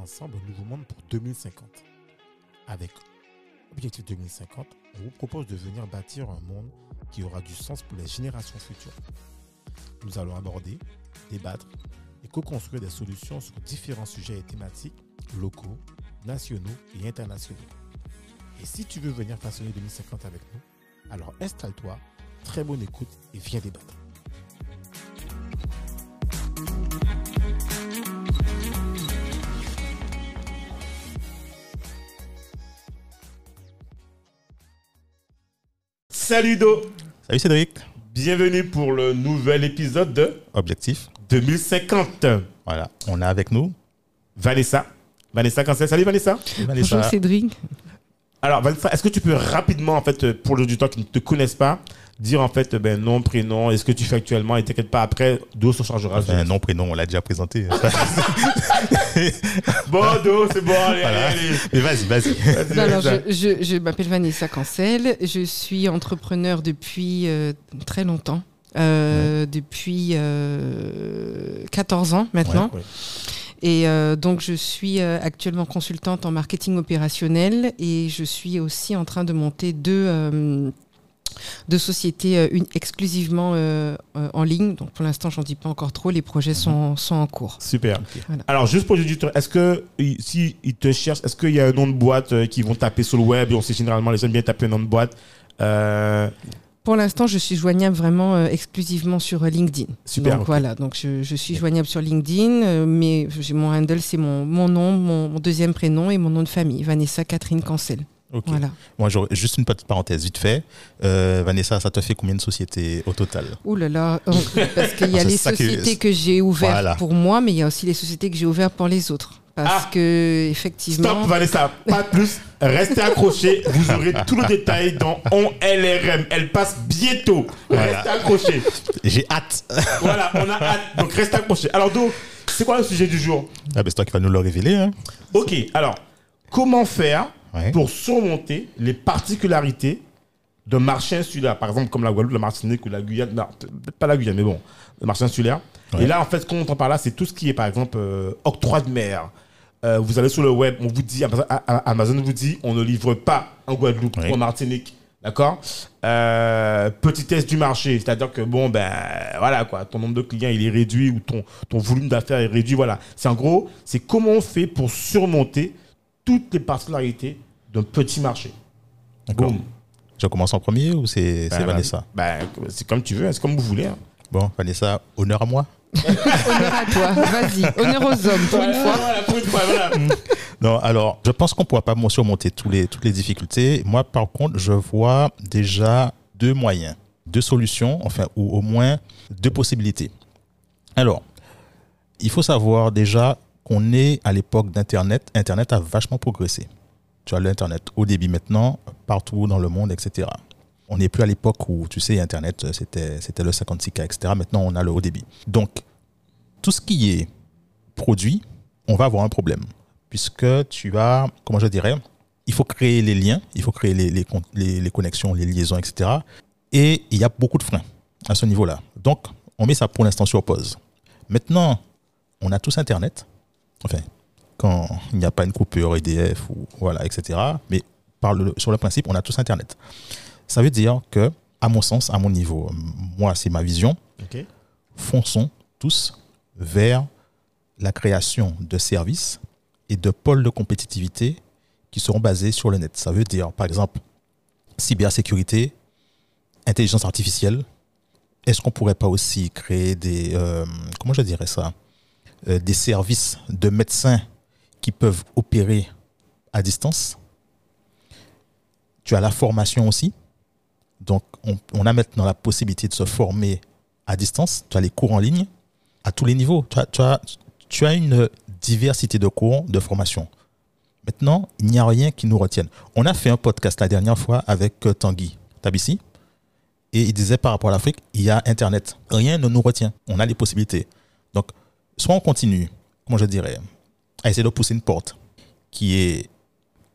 ensemble un nouveau monde pour 2050. Avec Objectif 2050, on vous propose de venir bâtir un monde qui aura du sens pour les générations futures. Nous allons aborder, débattre et co-construire des solutions sur différents sujets et thématiques locaux, nationaux et internationaux. Et si tu veux venir façonner 2050 avec nous, alors installe-toi, très bonne écoute et viens débattre. Salut Do Salut Cédric. Bienvenue pour le nouvel épisode de Objectif. 2050. Voilà, on est avec nous. Vanessa. Vanessa Cancel. Salut Vanessa. Vanessa. Bonjour Cédric. Alors Vanessa, est-ce que tu peux rapidement, en fait, pour les auditeurs qui ne te connaissent pas, dire en fait ben, nom, prénom, et ce que tu fais actuellement, et t'inquiète pas, après, Do se chargera. Enfin, nom, prénom, on l'a déjà présenté. Bon, Do, c'est bon, allez, Voilà. allez, allez. Mais vas-y, vas-y. Vanessa. je, je- je m'appelle Vanessa Cancel. Je suis entrepreneur depuis euh, très longtemps. Euh, Depuis euh, 14 ans maintenant. Ouais. Et euh, donc, je suis euh, actuellement consultante en marketing opérationnel et je suis aussi en train de monter deux, euh, deux sociétés euh, une- exclusivement euh, euh, en ligne. Donc, pour l'instant, j'en dis pas encore trop. Les projets sont, sont en cours. Super. Voilà. Alors, juste pour auditeurs, est-ce que si ils te cherchent, est-ce qu'il y a un nom de boîte euh, qui vont taper sur le web et on sait généralement les gens bien taper un nom de boîte euh, Pour l'instant, je suis joignable vraiment euh, exclusivement sur euh, LinkedIn. Super, Donc voilà, donc je, je suis joignable sur LinkedIn, euh, mais mon handle, c'est mon, mon nom, mon, mon deuxième prénom et mon nom de famille, Vanessa Catherine Cancel. Ok. Voilà. Moi, juste une petite parenthèse vite fait. Euh, Vanessa, ça te fait combien de sociétés au total? Ouh là là, parce qu'il y a C'est les que- sociétés que, j'ai ouvertes Voilà. pour moi, mais il y a aussi les sociétés que j'ai ouvertes pour les autres. Parce Ah. que effectivement, Stop Vanessa, pas plus. Restez accrochés, vous aurez tout le détail dans On LRM. Elle passe bientôt. Voilà. Restez accrochés. J'ai hâte. Voilà, on a hâte. Donc restez accrochés. Alors Do, c'est quoi le sujet du jour? Ah, ben, c'est toi qui vas nous le révéler. Hein. Ok, alors, comment faire Ouais. pour surmonter les particularités d'un marché insulaire, par exemple comme la Guadeloupe, la Martinique ou la Guyane, non, pas la Guyane, mais bon, le marché insulaire. Ouais. Et là, en fait, ce qu'on entend par là, c'est tout ce qui est, par exemple, euh, octroi de mer. Euh, vous allez sur le web, on vous dit, Amazon, vous dit, on ne livre pas en Guadeloupe Ouais. ou en Martinique. D'accord? Euh, Petitesse du marché, c'est-à-dire que, bon, ben, voilà, quoi, ton nombre de clients, il est réduit ou ton, ton volume d'affaires est réduit, voilà. C'est en gros, c'est comment on fait pour surmonter toutes les particularités d'un petit marché. D'accord. Je commence en premier ou c'est Ben, Vanessa? ben, c'est comme tu veux, c'est comme vous voulez. hein. Bon, Vanessa, honneur à moi. honneur à toi, vas-y, honneur aux hommes pour une fois. Voilà, pour une fois, voilà. Non, alors, je pense qu'on ne pourra pas surmonter tous les, toutes les difficultés. Moi, par contre, je vois déjà deux moyens, deux solutions, enfin, ou au moins deux possibilités. Alors, il faut savoir déjà qu'on est à l'époque d'Internet. Internet a vachement progressé. Tu as l'Internet au débit maintenant, partout dans le monde, etc. On n'est plus à l'époque où, tu sais, Internet, c'était le 56K, etc. Maintenant, on a le haut débit. Donc, tout ce qui est produit, on va avoir un problème. Puisque tu as, comment je dirais, il faut créer les liens, il faut créer les, les- les connexions, les liaisons, etc. Et il y a beaucoup de freins à ce niveau-là. Donc, on met ça pour l'instant sur pause. Maintenant, on a tous Internet. Enfin, quand il n'y a pas une coupure EDF, ou, voilà, etc. Mais par le, sur le principe, on a tous Internet. Ça veut dire que, à mon sens, à mon niveau, moi, c'est ma vision, Ok. fonçons tous vers la création de services et de pôles de compétitivité qui seront basés sur le net. Ça veut dire, par exemple, cybersécurité, intelligence artificielle. Est-ce qu'on pourrait pas aussi créer des, euh, comment je dirais ça, des services de médecins qui peuvent opérer à distance Tu as la formation aussi. Donc, on, a maintenant la possibilité de se former à distance. Tu as les cours en ligne à tous les niveaux. Tu as, tu as, une diversité de cours, de formation. Maintenant, il n'y a rien qui nous retienne. On a fait un podcast la dernière fois avec euh, Tanguy Tabissi. Et il disait par rapport à l'Afrique, il y a Internet. Rien ne nous retient. On a les possibilités. Donc, soit on continue, comment je dirais, à essayer de pousser une porte qui, est,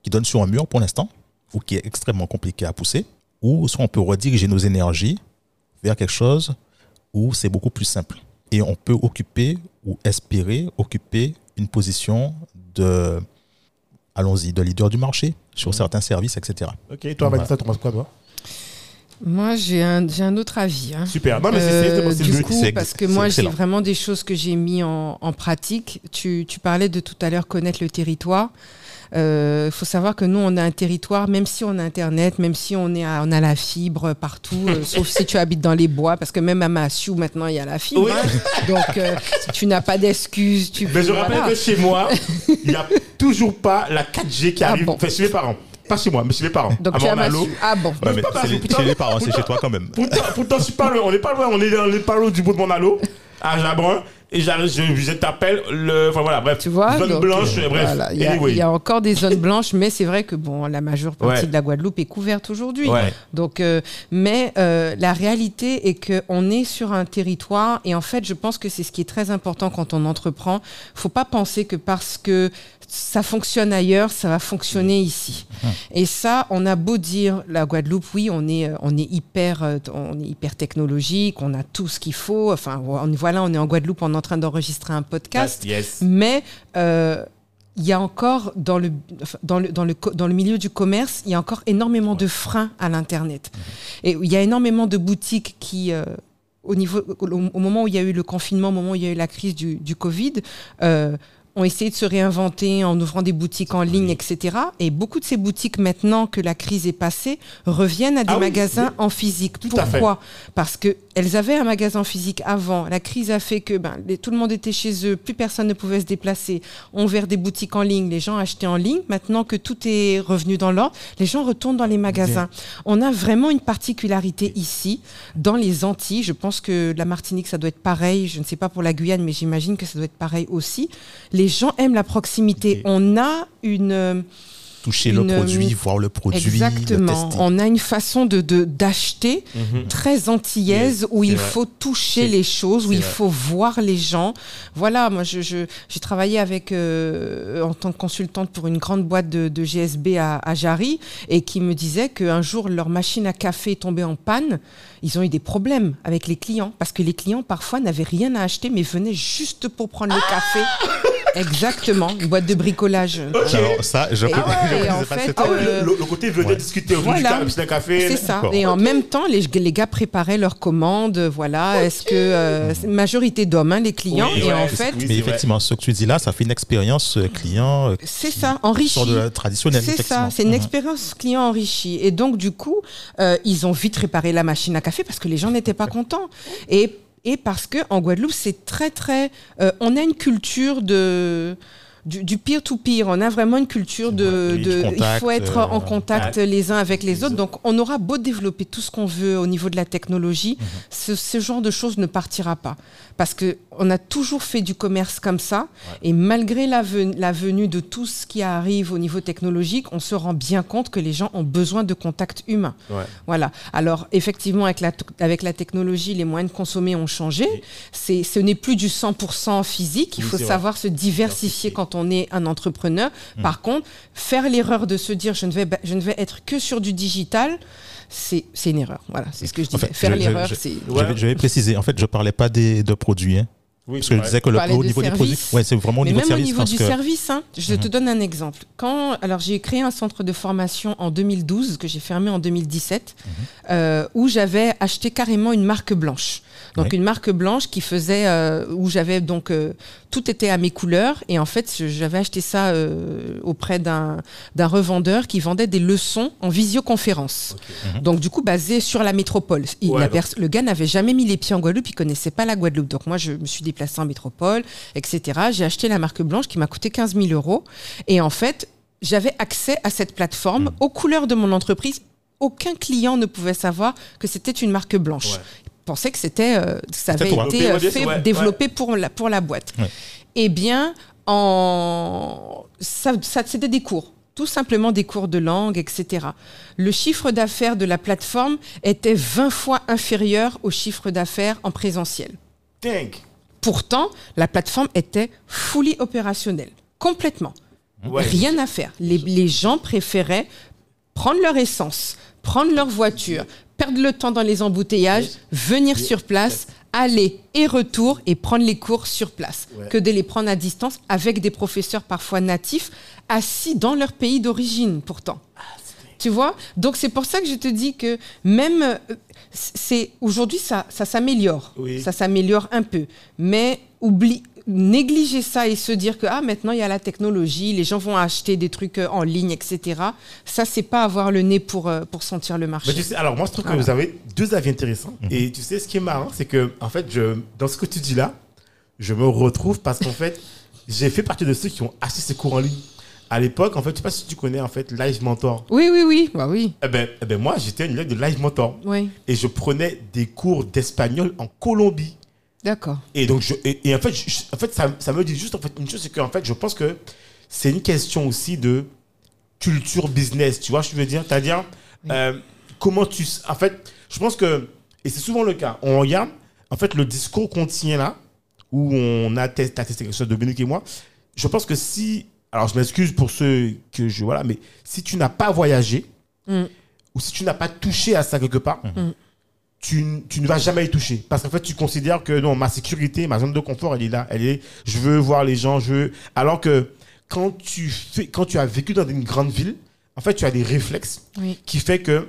qui donne sur un mur pour l'instant, ou qui est extrêmement compliqué à pousser, ou soit on peut rediriger nos énergies vers quelque chose où c'est beaucoup plus simple. Et on peut occuper ou espérer occuper une position de, allons-y, de leader du marché sur certains services, etc. Ok, toi, Voilà. Vanessa, tu penses quoi, toi? Moi, j'ai un, un autre avis. hein. Super. Non, mais c'est- Euh, du le- coup, parce que moi, j'ai vraiment des choses que j'ai mis en, en pratique. Tu, tu parlais de tout à l'heure connaître le territoire. Il faut savoir que nous, on a un territoire, même si on a Internet, même si on, est à- on a la fibre partout, euh, sauf si tu habites dans les bois, parce que même à Massiou, maintenant, il y a la fibre. Oui. hein. Donc, euh, tu n'as pas d'excuses. Tu Mais je rappelle voilà. que chez moi, il n'y a toujours pas la 4G qui Ah arrive. bon Enfin, chez mes parents. Pas chez moi, mais chez mes parents. Donc, à tu as. Ah bon. Ouais, mais pas c'est les- chez les parents, c'est chez toi quand même. Pourtant, pourtant, je suis pas loin. On n'est pas loin. On est, on est pas loin du bout de mon halo, à Jabrun. Et j'arrive, je, je t'appelle le. Enfin voilà, bref. Tu vois Zone donc, blanche, euh, bref. voilà, Il y, a- anyway. il y a encore des zones blanches, mais c'est vrai que bon, la majeure partie Ouais. de la Guadeloupe est couverte aujourd'hui. Ouais. Donc, euh, mais euh, la réalité est que on est sur un territoire et en fait, je pense que c'est ce qui est très important quand on entreprend. Faut pas penser que parce que ça fonctionne ailleurs, ça va fonctionner ici. Et ça, on a beau dire la Guadeloupe, oui, on est, on est hyper, on est hyper technologique, on a tout ce qu'il faut. Enfin, on- voilà, on est en Guadeloupe, on est en train d'enregistrer un podcast. Yes. Mais euh, il y a encore dans le, dans, le, dans, le, dans le milieu du commerce, il y a encore énormément de freins à l'Internet. Et il y a énormément de boutiques qui, euh, au, niveau, au, au moment où il y a eu le confinement, au moment où il y a eu la crise du, du Covid, euh, ont essayé de se réinventer en ouvrant des boutiques en ligne, etc. Et beaucoup de ces boutiques, maintenant que la crise est passée, reviennent à des Ah magasins oui. en physique. Tout à fait. Pourquoi? Parce que elles avaient un magasin physique avant. La crise a fait que ben, les- tout le monde était chez eux, plus personne ne pouvait se déplacer. On ouvert des boutiques en ligne, les gens achetaient en ligne. Maintenant que tout est revenu dans l'ordre, les gens retournent dans les magasins. On a vraiment une particularité ici, dans les Antilles. Je pense que la Martinique, ça doit être pareil. Je ne sais pas pour la Guyane, mais j'imagine que ça doit être pareil aussi. Les gens aiment la proximité. On a une... euh, Toucher Une, le produit, euh, voir le produit, Exactement. On a une façon de de- d'acheter Mhm. très antillaise Yes, où il vrai. faut toucher les choses, où il vrai. faut voir les gens. Voilà, moi je je- j'ai travaillé avec euh, en tant que consultante pour une grande boîte de, de GSB à, à Jarry et qui me disait qu'un jour leur machine à café est tombée en panne. Ils ont eu des problèmes avec les clients parce que les clients parfois n'avaient rien à acheter mais venaient juste pour prendre le café. Exactement, une boîte de bricolage. Alors ça, je connais- ouais, et connaissais en pas fait, Ah oui, euh, le, le côté venir ouais. discuter au Voilà. du un café. C'est ça. Et en même temps, les, les gars préparaient leurs commandes. Voilà. Est-ce que euh, c'est une majorité d'hommes, hein, les clients, Oui, et ouais, en fait, oui, Mais effectivement, ce que tu dis là, ça fait une expérience euh, client euh, c'est ça, qui enrichi. sort de la traditionnelle. C'est ça, c'est une Mhm. expérience client enrichie. Et donc, du coup, euh, ils ont vite réparé la machine à café parce que les gens n'étaient pas contents. Et, et parce que en Guadeloupe, c'est très, très. euh, on a une culture de. Du, du peer-to-peer, on a vraiment une culture de, de- il faut être euh, en contact les uns avec les autres. Donc, on aura beau développer tout ce qu'on veut au niveau de la technologie, Mhm. ce, ce genre de choses ne partira pas, parce que on a toujours fait du commerce comme ça, et malgré la, ven- la venue de tout ce qui arrive au niveau technologique, on se rend bien compte que les gens ont besoin de contact humain. Ouais. Voilà. Alors, effectivement, avec la, avec la technologie, les moyens de consommer ont changé. C'est, ce n'est plus du 100% physique. Il Oui, faut vrai. savoir se diversifier quand on est un entrepreneur. Par contre, faire l'erreur de se dire je ne vais, je ne vais être que sur du digital, c'est, c'est une erreur. Voilà, c'est ce que je disais. En fait, faire l'erreur, je- c'est. Je, vais, je vais préciser, en fait, je parlais pas des, de produits, hein, Oui, parce que je ouais. disais que le, au niveau des produits, ouais, c'est vraiment au niveau même au niveau du que- service, hein, je te donne un exemple. Quand, alors j'ai créé un centre de formation en 2012 que j'ai fermé en 2017, Mhm. euh, où j'avais acheté carrément une marque blanche. Donc une marque blanche qui faisait, euh, où j'avais donc euh, tout était à mes couleurs et en fait j'avais acheté ça euh, auprès d'un d'un revendeur qui vendait des leçons en visioconférence. Mhm. Donc du coup basé sur la métropole. Il- Ouais, la donc- pers- le gars n'avait jamais mis les pieds en Guadeloupe, il connaissait pas la Guadeloupe. Donc moi je me suis déplacée en métropole, etc. J'ai acheté la marque blanche qui m'a coûté 15 000 euros et en fait j'avais accès à cette plateforme Mm. aux couleurs de mon entreprise. Aucun client ne pouvait savoir que c'était une marque blanche. Ouais. Pensait que c'était, euh, ça avait toi. été euh, Développé, fait, ouais, développé pour la, pour la boîte. Ouais. Eh bien, en... ça, ça c'était des cours. Tout simplement des cours de langue, etc. Le chiffre d'affaires de la plateforme était 20 fois inférieur au chiffre d'affaires en présentiel. Pourtant, la plateforme était fully opérationnelle, complètement. Rien à faire. Les, les gens préféraient prendre leur essence, prendre leur voiture, perdre le temps dans les embouteillages, venir sur place, aller et retour et prendre les cours sur place Ouais. que de les prendre à distance avec des professeurs parfois natifs assis dans leur pays d'origine pourtant. Tu vois? Donc c'est pour ça que je te dis que même euh, c'est aujourd'hui ça ça s'améliore. Oui. Ça s'améliore un peu, mais oublie négliger ça et se dire que ah maintenant il y a la technologie, les gens vont acheter des trucs euh, en ligne, etc. Ça c'est pas avoir le nez pour euh, pour sentir le marché. Mais tu sais, alors moi je trouve Voilà. que vous avez deux avis intéressants. Et tu sais, ce qui est marrant, c'est que, en fait, je, dans ce que tu dis là, je me retrouve parce qu'en fait, j'ai fait partie de ceux qui ont acheté ces cours en ligne. À l'époque, en fait, je sais pas si tu connais, en fait, Live Mentor. Oui oui oui, bah oui. Eh ben, eh ben moi, j'étais une élève de Live Mentor. Oui, Et je prenais des cours d'espagnol en Colombie. D'accord. Et donc, je, et, et en fait, je- en fait ça, ça me dit juste en fait, une chose, c'est qu'en fait, je pense que c'est une question aussi de culture business. Tu vois je veux dire? C'est-à-dire, euh, comment tu. En fait, je pense que, et c'est souvent le cas, on regarde, en fait, le discours qu'on tient là, où on a testé, testé quelque chose, Dominique et moi, je pense que si. Alors, je m'excuse pour ceux que je. Voilà, mais si tu n'as pas voyagé, Mm. ou si tu n'as pas touché à ça quelque part, tu, tu ne vas jamais y toucher. Parce qu'en fait, tu considères que non, ma sécurité, ma zone de confort, elle est là. Elle est, je veux voir les gens, je veux. Alors que quand tu, fais, quand tu as vécu dans une grande ville, en fait, tu as des réflexes Oui. qui fait que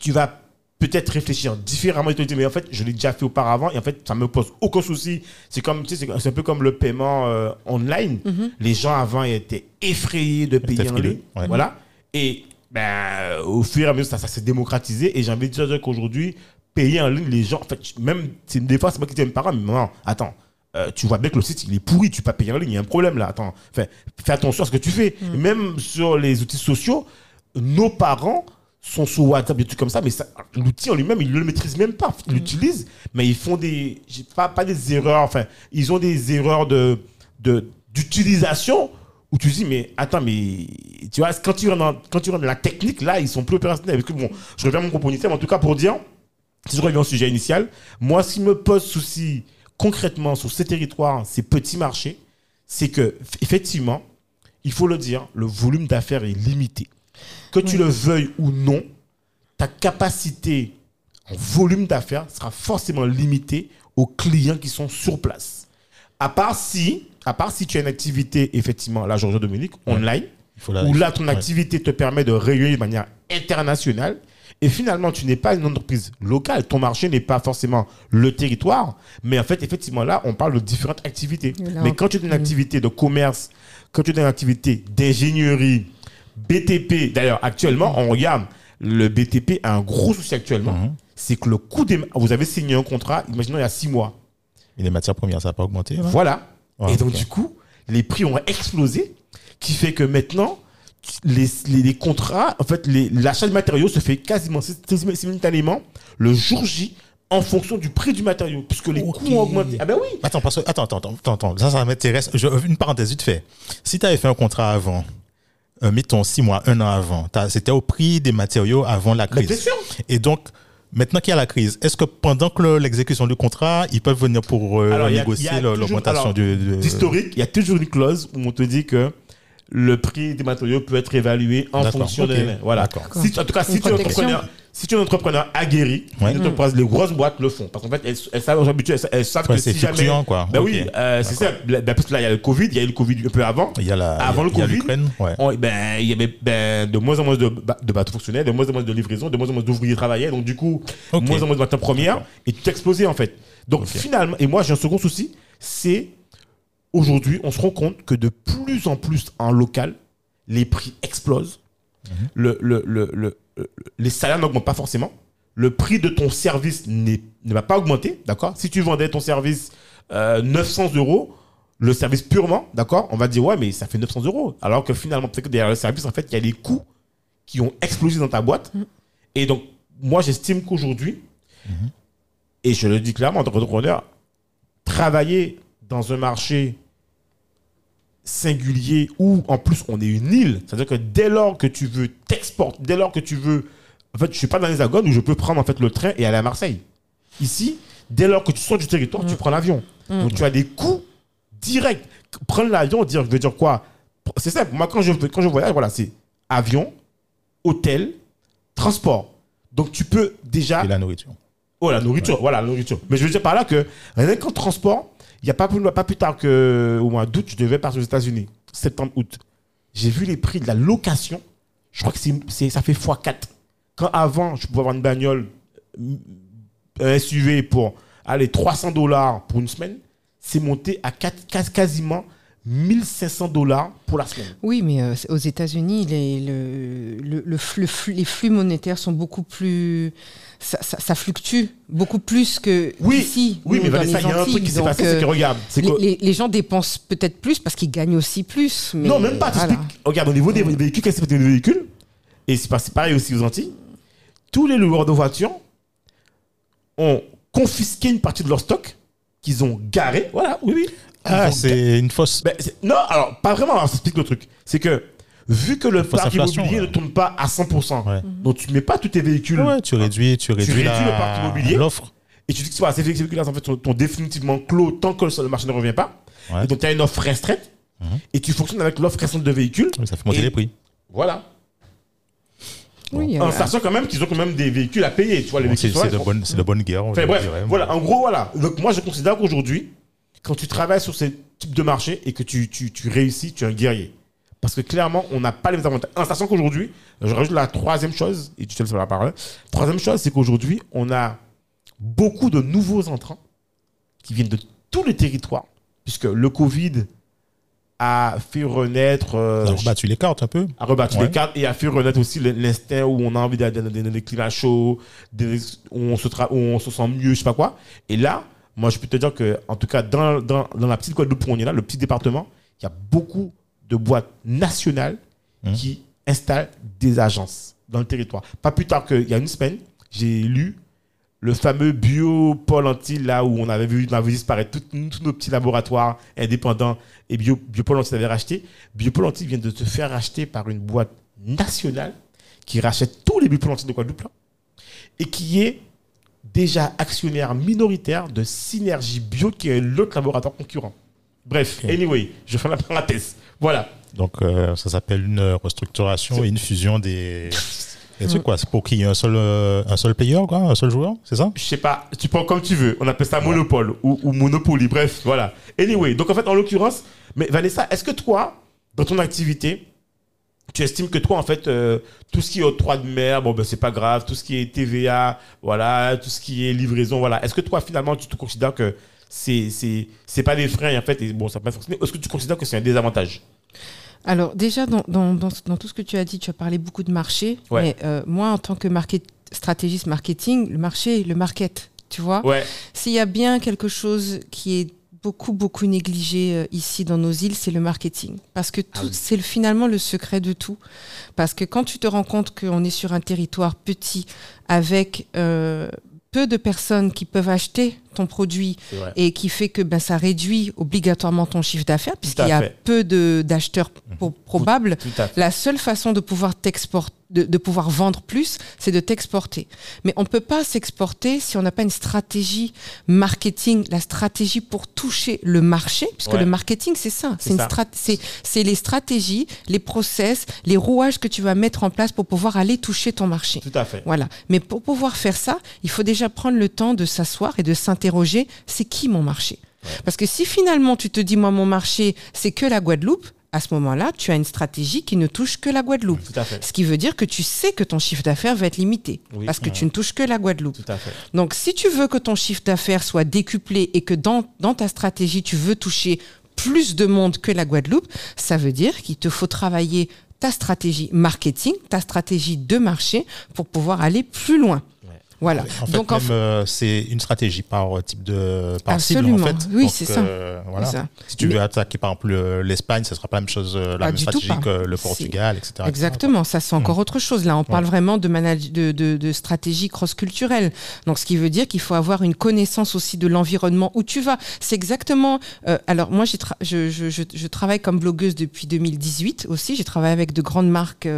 tu vas peut-être réfléchir différemment et te dire, mais en fait, je l'ai déjà fait auparavant et en fait, ça me pose aucun souci. C'est comme, tu sais, c'est- c'est un peu comme le paiement euh, online. Mhm. Les gens avant étaient effrayés de payer en ligne. ouais. Voilà. Et ben, au fur et à mesure, ça, ça s'est démocratisé. Et j'ai envie de dire qu'aujourd'hui, payer en ligne, les gens, en fait, même, c'est des fois, c'est moi qui dis à mes parents, mais non, attends. euh, tu vois bien que le site il est pourri, tu peux pas payer en ligne, il y a un problème là. Attends, fais, fais attention à ce que tu fais. Et Même sur les outils sociaux, nos parents sont sur WhatsApp, des trucs comme ça, mais ça- l'outil en lui-même, ils ne le maîtrisent même pas. Ils l'utilisent, mais ils font des. Pas, pas des erreurs, enfin, ils ont des erreurs de de- d'utilisation où tu te dis, mais attends, mais tu vois, quand tu rentres dans, quand tu rentres dans la technique, là, ils sont plus opérationnels. Parce que bon, je reviens à mon propos initial, mais en tout cas, pour dire, si je reviens au sujet initial, moi, ce qui me pose souci concrètement sur ces territoires, ces petits marchés, c'est que, effectivement, il faut le dire, le volume d'affaires est limité. Que tu Oui. le veuilles ou non, ta capacité en volume d'affaires sera forcément limitée aux clients qui sont sur place. À part si, à part si tu as une activité, effectivement, là, Georges Dominique, online, la- où là, ton ouais. activité te permet de rayonner de manière internationale. Et finalement, tu n'es pas une entreprise locale. Ton marché n'est pas forcément le territoire. Mais en fait, effectivement, là, on parle de différentes activités. Là, mais quand tu as une activité de commerce, quand tu as une activité d'ingénierie, BTP, d'ailleurs, actuellement, on regarde, le BTP a un gros souci actuellement. Mhm. C'est que le coût des. Vous avez signé un contrat, imaginons, il y a six mois. Et les matières premières, ça n'a pas augmenté là Voilà. Ouais, et donc, du coup, les prix ont explosé, qui fait que maintenant, les, les, les contrats, en fait, l'achat de matériaux se fait quasiment sim- sim- simultanément le jour J en fonction du prix du matériau, puisque les coûts ont augmenté. Ah ben oui Attends, parce que, attends, attends, attends, attends, ça, ça m'intéresse. Une parenthèse vite fait. Si tu avais fait un contrat avant, euh, mettons six mois, un an avant, c'était au prix des matériaux avant la bien crise. sûr Et donc, maintenant qu'il y a la crise, est-ce que pendant que le- l'exécution du contrat, ils peuvent venir pour euh, Alors, négocier l'augmentation du. du- D'historique, il y a toujours une clause où on te dit que le prix des matériaux peut être évalué en fonction ok. de... Voilà. D'accord. Si, tu- en tout cas, si tu es un protection. entrepreneur... Si tu es un entrepreneur aguerri, Ouais. les grosses boîtes le font. Parce qu'en fait, elles, elles savent, elles, savent- elles savent Ouais, que c'est si jamais... quoi. Ben oui, euh, c'est ça. Ben, parce que là, il y a le Covid, il y a eu le Covid un peu avant. Il y a la. Avant il y a- le il Covid, l'Ukraine, ouais. On- ben, il y avait ben, de moins en moins de, de bateaux fonctionnaires, de moins en moins de livraisons, de moins en moins d'ouvriers travaillaient. Donc, du coup, Ok. moins en moins de matières premières. Et tout explosé, en fait. Donc, finalement, et moi, j'ai un second souci, c'est aujourd'hui, on se rend compte que de plus en plus en local, les prix explosent. Mhm. le, le, le, le- le- les salaires n'augmentent pas forcément. Le prix de ton service ne va pas augmenter, d'accord? Si tu vendais ton service euh, 900 euros, le service purement, d'accord? On va dire, ouais, mais ça fait 900 euros. Alors que finalement, peut-être que derrière le service, en fait, il y a des coûts qui ont explosé dans ta boîte. Et donc, moi, j'estime qu'aujourd'hui, et je le dis clairement en tant qu'entrepreneur, travailler dans un marché singulier où en plus on est une île, c'est-à-dire que dès lors que tu veux t'exporter, dès lors que tu veux, en fait, je suis pas dans les agones où je peux prendre en fait le train et aller à Marseille. Ici, dès lors que tu sors du territoire, tu prends l'avion. Donc tu as des coûts directs. Prendre l'avion, dire, veut dire quoi? C'est simple. Moi, quand je quand je voyage, voilà, c'est avion, hôtel, transport. Donc tu peux déjà Et la nourriture. Oh, la nourriture, voilà, la nourriture. Mais je veux dire par là que rien qu'en transport, il n'y a pas plus, pas plus tard qu'au mois d'août, je devais partir aux États-Unis, septembre, août. J'ai vu les prix de la location. Je crois que ça fait x4. Quand avant, je pouvais avoir une bagnole, un SUV pour aller 300 dollars pour une semaine, c'est monté à quasiment 1500 dollars pour la semaine. Oui, mais euh, aux États-Unis, les, le, le- le flux- le flux- les flux monétaires sont beaucoup plus. Ça, ça- ça fluctue beaucoup plus que Oui, ici. oui, mais Vanessa, il y a un truc qui s'est passé, c'est que euh, regarde, les, que les- les gens dépensent peut-être plus parce qu'ils gagnent aussi plus. Mais Non, même pas. voilà. Regarde, au niveau des véhicules, qu'est-ce que c'est des véhicules Et c'est pareil aussi aux Antilles. Tous les loueurs de voitures ont confisqué une partie de leur stock qu'ils ont garé. Voilà, oui, oui. Ah, c'est une fausse. Ben, c'est- non, alors, pas vraiment. Alors, ça explique le truc. C'est que, vu que le Fausse parc inflation, immobilier ouais. ne tourne pas à 100%, Ouais. donc tu mets pas tous tes véhicules Ouais, tu réduis, tu réduis, réduis la- le parc immobilier. l'offre. et tu dis que voilà, ces véhicules-là, en fait, sont, sont définitivement clos tant que le marché ne revient pas. Ouais. Et donc, tu as une offre restreinte. Mhm. Et tu fonctionnes avec l'offre restreinte de véhicules. Oui, Ça fait monter Et- les prix. Voilà. Oui, En euh, sachant quand même qu'ils ont quand même des véhicules à payer, tu vois, les Bon, C'est de sont- bonne, c'est de bonne guerre. on Enfin, bref, dirait. voilà, en gros, voilà. Donc moi, je considère qu'aujourd'hui, quand tu travailles sur ce type de marché et que tu, tu, tu réussis, tu es un guerrier. Parce que clairement, on n'a pas les mêmes avantages. En sachant qu'aujourd'hui, je rajoute la troisième chose, et tu te laisses la parole. Troisième chose, c'est qu'aujourd'hui, on a beaucoup de nouveaux entrants qui viennent de tous les territoires, puisque le Covid a fait renaître euh, Alors, bah, tu les cartes un peu. a rebattu Ouais. les cartes et a fait renaître aussi l'instinct où on a envie d'aller dans des, climats chauds, où, on se tra- où on se sent mieux, je sais pas quoi. Et là, moi, je peux te dire que, en tout cas, dans, dans, dans la petite Guadeloupe où on est là, le petit département, il y a beaucoup de boîtes nationales Mhm. qui installent des agences dans le territoire. Pas plus tard qu'il y a une semaine, j'ai lu le fameux Bio Pôle Antilles, là où on avait vu, on avait vu disparaître tous nos petits laboratoires indépendants et Bio, Biopôle avait racheté. Biopôle Antilles vient de se faire racheter par une boîte nationale qui rachète tous les Biopôle Antilles de Guadeloupe et qui est déjà actionnaire minoritaire de Synergie Bio, qui est l'autre laboratoire concurrent. Bref, anyway, je fais la parenthèse. Voilà. Donc, euh, ça s'appelle une restructuration et une fusion des. des trucs, quoi. C'est pour qu'il y ait un seul, euh, un seul player, quoi, un seul joueur, c'est ça? Je sais pas, tu prends comme tu veux. On appelle ça monopole ou, ou monopoly. Bref, voilà. Anyway, donc en fait, en l'occurrence, mais Vanessa, est-ce que toi, dans ton activité, tu estimes que toi, en fait, euh, tout ce qui est octroi de mer, bon, ben, c'est pas grave. Tout ce qui est TVA, voilà, tout ce qui est livraison, voilà. Est-ce que toi, finalement, tu te considères que c'est, c'est, c'est pas des freins, en fait, et bon, ça peut pas fonctionner. Est-ce que tu considères que c'est un désavantage? Alors déjà, dans, dans, dans, dans tout ce que tu as dit, tu as parlé beaucoup de marché. Ouais. Mais euh, moi, en tant que market, stratégiste marketing, le marché, le market, tu vois. Ouais, S'il y a bien quelque chose qui est beaucoup, beaucoup négligé euh, ici dans nos îles, c'est le marketing. Parce que Ah oui. c'est le- finalement le secret de tout. Parce que quand tu te rends compte qu'on est sur un territoire petit avec euh, peu de personnes qui peuvent acheter ton produit et qui fait que ben, ça réduit obligatoirement ton chiffre d'affaires puisqu'il y a fait. peu de- d'acheteurs pro- probables. La seule façon de pouvoir t'exporter, de, de pouvoir vendre plus, c'est de t'exporter. Mais on ne peut pas s'exporter si on n'a pas une stratégie marketing, la stratégie pour toucher le marché, puisque Ouais. le marketing, c'est ça. C'est strat- les stratégies, les process, les rouages que tu vas mettre en place pour pouvoir aller toucher ton marché. Tout à fait. Voilà. Mais pour pouvoir faire ça, il faut déjà prendre le temps de s'asseoir et de c'est qui mon marché Parce que si finalement tu te dis, moi, mon marché, c'est que la Guadeloupe, à ce moment-là, tu as une stratégie qui ne touche que la Guadeloupe. Tout à fait. Ce qui veut dire que tu sais que ton chiffre d'affaires va être limité, Oui. parce que tu ne touches que la Guadeloupe. Tout à fait. Donc, si tu veux que ton chiffre d'affaires soit décuplé et que dans, dans ta stratégie, tu veux toucher plus de monde que la Guadeloupe, ça veut dire qu'il te faut travailler ta stratégie marketing, ta stratégie de marché pour pouvoir aller plus loin. Voilà. En fait, Donc, en euh, c'est une stratégie par type de par Absolument. cible en fait. Oui, c'est ça. euh, voilà. Ça. Si tu Mais- veux attaquer par exemple l'Espagne, ce sera pas la même chose, euh, la Pas même tout stratégie que le Portugal, etc. etc. Exactement, ça c'est encore autre chose. Là, on parle vraiment de, manage- de, de, de stratégie cross-culturelle. Donc, ce qui veut dire qu'il faut avoir une connaissance aussi de l'environnement où tu vas. C'est exactement. euh, alors, moi, j'ai tra- je, je, je, je travaille comme blogueuse depuis 2018 aussi. J'ai travaillé avec de grandes marques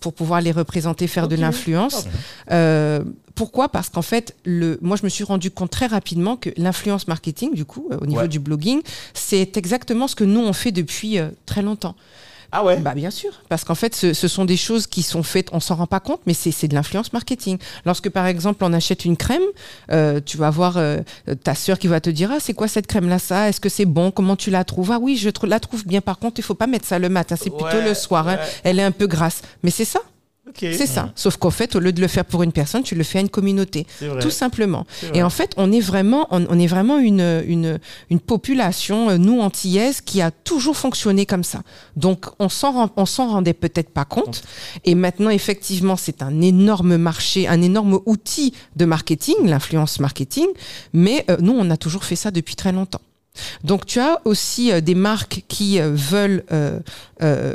pour pouvoir les représenter, faire de l'influence. Euh, pourquoi Parce qu'en fait, le, moi, je me suis rendu compte très rapidement que l'influence marketing, du coup, euh, au niveau Ouais. du blogging, c'est exactement ce que nous on fait depuis euh, très longtemps. Ah ouais? Bah bien sûr, parce qu'en fait, ce, ce sont des choses qui sont faites, on s'en rend pas compte, mais c'est de l'influence marketing. Lorsque par exemple on achète une crème, euh, tu vas voir euh, ta sœur qui va te dire ah c'est quoi cette crème là ça, est-ce que c'est bon, comment tu la trouves? Ah oui je la trouve bien. Par contre il faut pas mettre ça le matin, c'est plutôt le soir. hein. Elle est un peu grasse, mais c'est ça, Ok. c'est ça. Sauf qu'en fait au lieu de le faire pour une personne, tu le fais à une communauté. Tout simplement. Et en fait, on est vraiment, on, on est vraiment une, une, une population, euh, nous antillaises, qui a toujours fonctionné comme ça. Donc, on s'en rend- on s'en rendait peut-être pas compte. Et maintenant, effectivement, c'est un énorme marché, un énorme outil de marketing, l'influence marketing. Mais euh, nous, on a toujours fait ça depuis très longtemps. Donc tu as aussi euh, des marques qui euh, veulent euh, euh,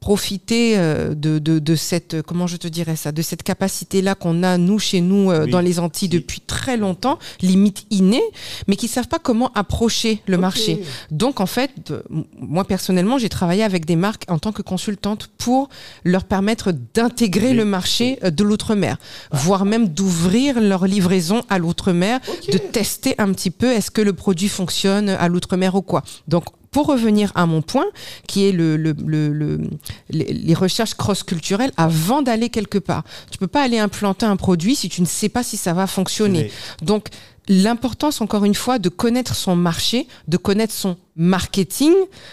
profiter euh, de, de, de cette comment je te dirais ça de cette capacité là qu'on a nous chez nous euh, Oui. dans les Antilles Oui. depuis très longtemps limite innée mais qui savent pas comment approcher le marché donc en fait euh, moi personnellement j'ai travaillé avec des marques en tant que consultante pour leur permettre d'intégrer Oui. le marché de l'outre-mer voire même d'ouvrir leur livraison à l'outre-mer de tester un petit peu est-ce que le produit fonctionne à l'outre-mer ou quoi. Donc pour revenir à mon point, qui est le, le- le- le- les, recherches cross-culturelles avant d'aller quelque part. Tu peux pas aller implanter un produit si tu ne sais pas si ça va fonctionner. Donc, l'importance, encore une fois, de connaître son marché, de connaître son marketing.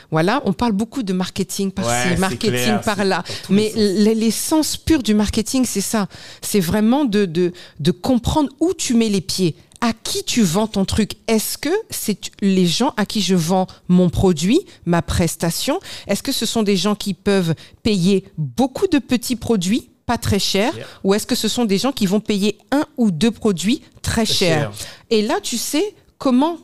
Voilà, on parle beaucoup de marketing par-ci, marketing clair, par-là. Mais l'essence pure du marketing, c'est ça. C'est vraiment de, de, de comprendre où tu mets les pieds. À qui tu vends ton truc? Est-ce que c'est les gens à qui je vends mon produit, ma prestation? Est-ce que ce sont des gens qui peuvent payer beaucoup de petits produits pas très chers? Yeah. ou est-ce que ce sont des gens qui vont payer un ou deux produits très Très chers? cher. Et là, tu sais comment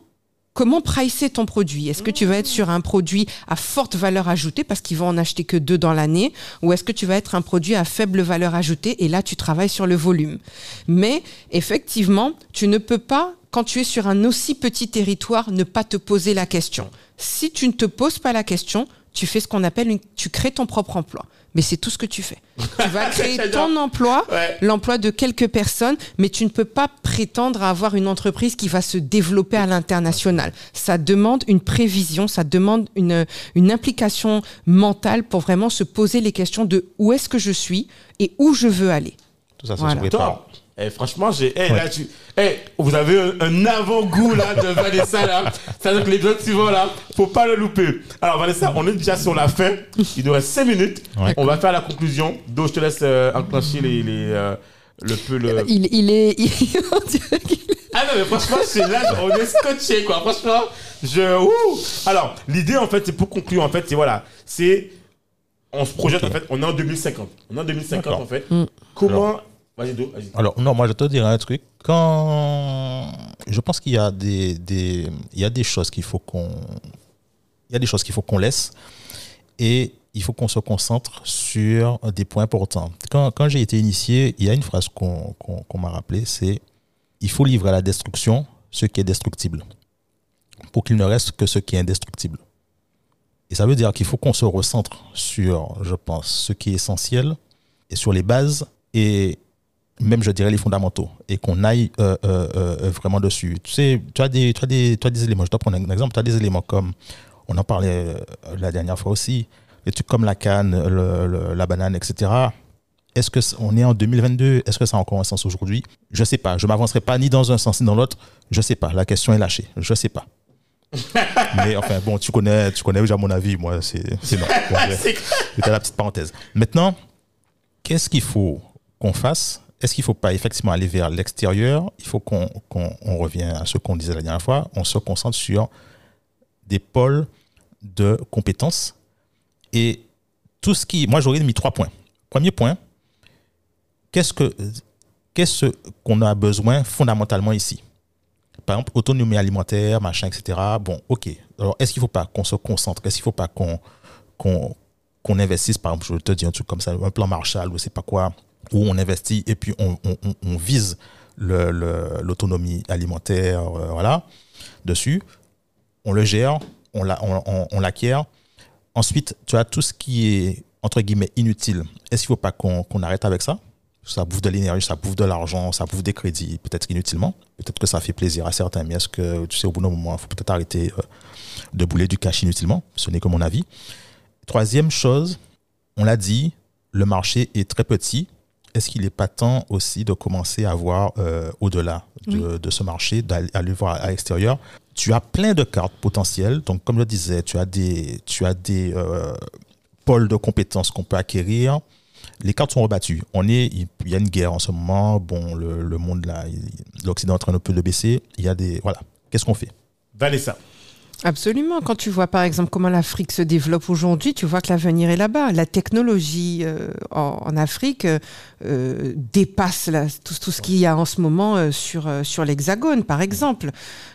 comment pricer ton produit? Est-ce que tu vas être sur un produit à forte valeur ajoutée parce qu'ils vont en acheter que deux dans l'année? Ou est-ce que tu vas être un produit à faible valeur ajoutée et là tu travailles sur le volume? Mais effectivement, tu ne peux pas quand tu es sur un aussi petit territoire ne pas te poser la question. Si tu ne te poses pas la question, tu fais ce qu'on appelle une, tu crées ton propre emploi. Mais c'est tout ce que tu fais. Tu vas créer ton emploi, Ouais. l'emploi de quelques personnes, mais tu ne peux pas prétendre à avoir une entreprise qui va se développer à l'international. Ça demande une prévision, ça demande une, une implication mentale pour vraiment se poser les questions de où est-ce que je suis et où je veux aller. Tout ça, ça Voilà. Eh, franchement, j'ai. eh, là, tu... eh, vous avez un, un avant-goût là de Vanessa là. C'est-à-dire que l'épisode suivant là, faut pas le louper. Alors Vanessa, on est déjà sur la fin. Il nous reste 5 minutes. Ouais. On va faire la conclusion. Donc je te laisse euh, enclencher les, les, euh, le peu le. Il, il est. il- on dirait qu'il- Ah non mais franchement, c'est là, on est scotché quoi. Franchement, je. ouh. Alors l'idée en fait, c'est pour conclure en fait, c'est voilà, c'est on se projette en fait, on est en 2050. On est en 2050 D'accord. en fait. Mm. Comment. Alors, non, moi, je te dirais un truc. Quand. Je pense qu'il y a des, des, il y a des choses qu'il faut qu'on. Il y a des choses qu'il faut qu'on laisse. Et il faut qu'on se concentre sur des points importants. Quand, quand j'ai été initié, il y a une phrase qu'on qu'on m'a rappelée c'est il faut livrer à la destruction ce qui est destructible pour qu'il ne reste que ce qui est indestructible. Et ça veut dire qu'il faut qu'on se recentre sur, je pense, ce qui est essentiel et sur les bases et même, je dirais, les fondamentaux et qu'on aille euh, euh, euh, vraiment dessus. Tu sais, tu as, des, tu, as des, tu as des éléments, je te prends un exemple, tu as des éléments comme, on en parlait la dernière fois aussi, des trucs comme la canne, le- le- la banane, etc. Est-ce que c- on est en 2022 Est-ce que ça a encore un sens aujourd'hui? Je sais pas. Je m'avancerai pas ni dans un sens ni dans l'autre. Je sais pas. La question est lâchée. Je sais pas. Mais enfin, bon, tu connais, tu connais déjà mon avis. Moi, c'est non. C'était la petite parenthèse. Maintenant, qu'est-ce qu'il faut qu'on fasse Est-ce qu'il ne faut pas effectivement aller vers l'extérieur? Il faut qu'on qu'on- on revienne à ce qu'on disait la dernière fois. On se concentre sur des pôles de compétences et tout ce qui. Moi, j'aurais mis trois points. Premier point, qu'est-ce que qu'est-ce qu'on a besoin fondamentalement ici? Par exemple, autonomie alimentaire, machin, etc. Bon, ok. Alors, est-ce qu'il ne faut pas qu'on se concentre? Est-ce qu'il ne faut pas qu'on investisse, par exemple, je vais te dire un truc comme ça, un plan Marshall ou sais pas quoi, où on investit et puis on, vise l'autonomie alimentaire, euh, voilà, dessus. On le gère, on la- on- on- on l'acquiert. Ensuite, tu as tout ce qui est, entre guillemets, inutile. Est-ce qu'il ne faut pas qu'on qu'on arrête avec ça? Ça bouffe de l'énergie, ça bouffe de l'argent, ça bouffe des crédits, peut-être inutilement. Peut-être que ça fait plaisir à certains, mais est-ce que, tu sais, au bout d'un moment, il faut peut-être arrêter euh, de bouler du cash inutilement? Ce n'est que mon avis Troisième chose, on l'a dit, le marché est très petit. Est-ce qu'il n'est pas temps aussi de commencer à voir euh, au-delà de, de ce marché, d'aller voir à l'extérieur? Tu as plein de cartes potentielles. Donc, comme je le disais, tu as des, tu as des euh, pôles de compétences qu'on peut acquérir. Les cartes sont rebattues. On est, il y a une guerre en ce moment. Bon, le, le monde là, l'Occident est en train un peu de baisser. Il y a des, voilà. Qu'est-ce qu'on fait? Vanessa. Absolument. Quand tu vois par exemple comment l'Afrique se développe aujourd'hui, tu vois que l'avenir est là-bas. La technologie euh, en, en Afrique euh, euh, dépasse la- tout, tout ce qu'il y a en ce moment euh, sur, euh, sur l'Hexagone, par exemple.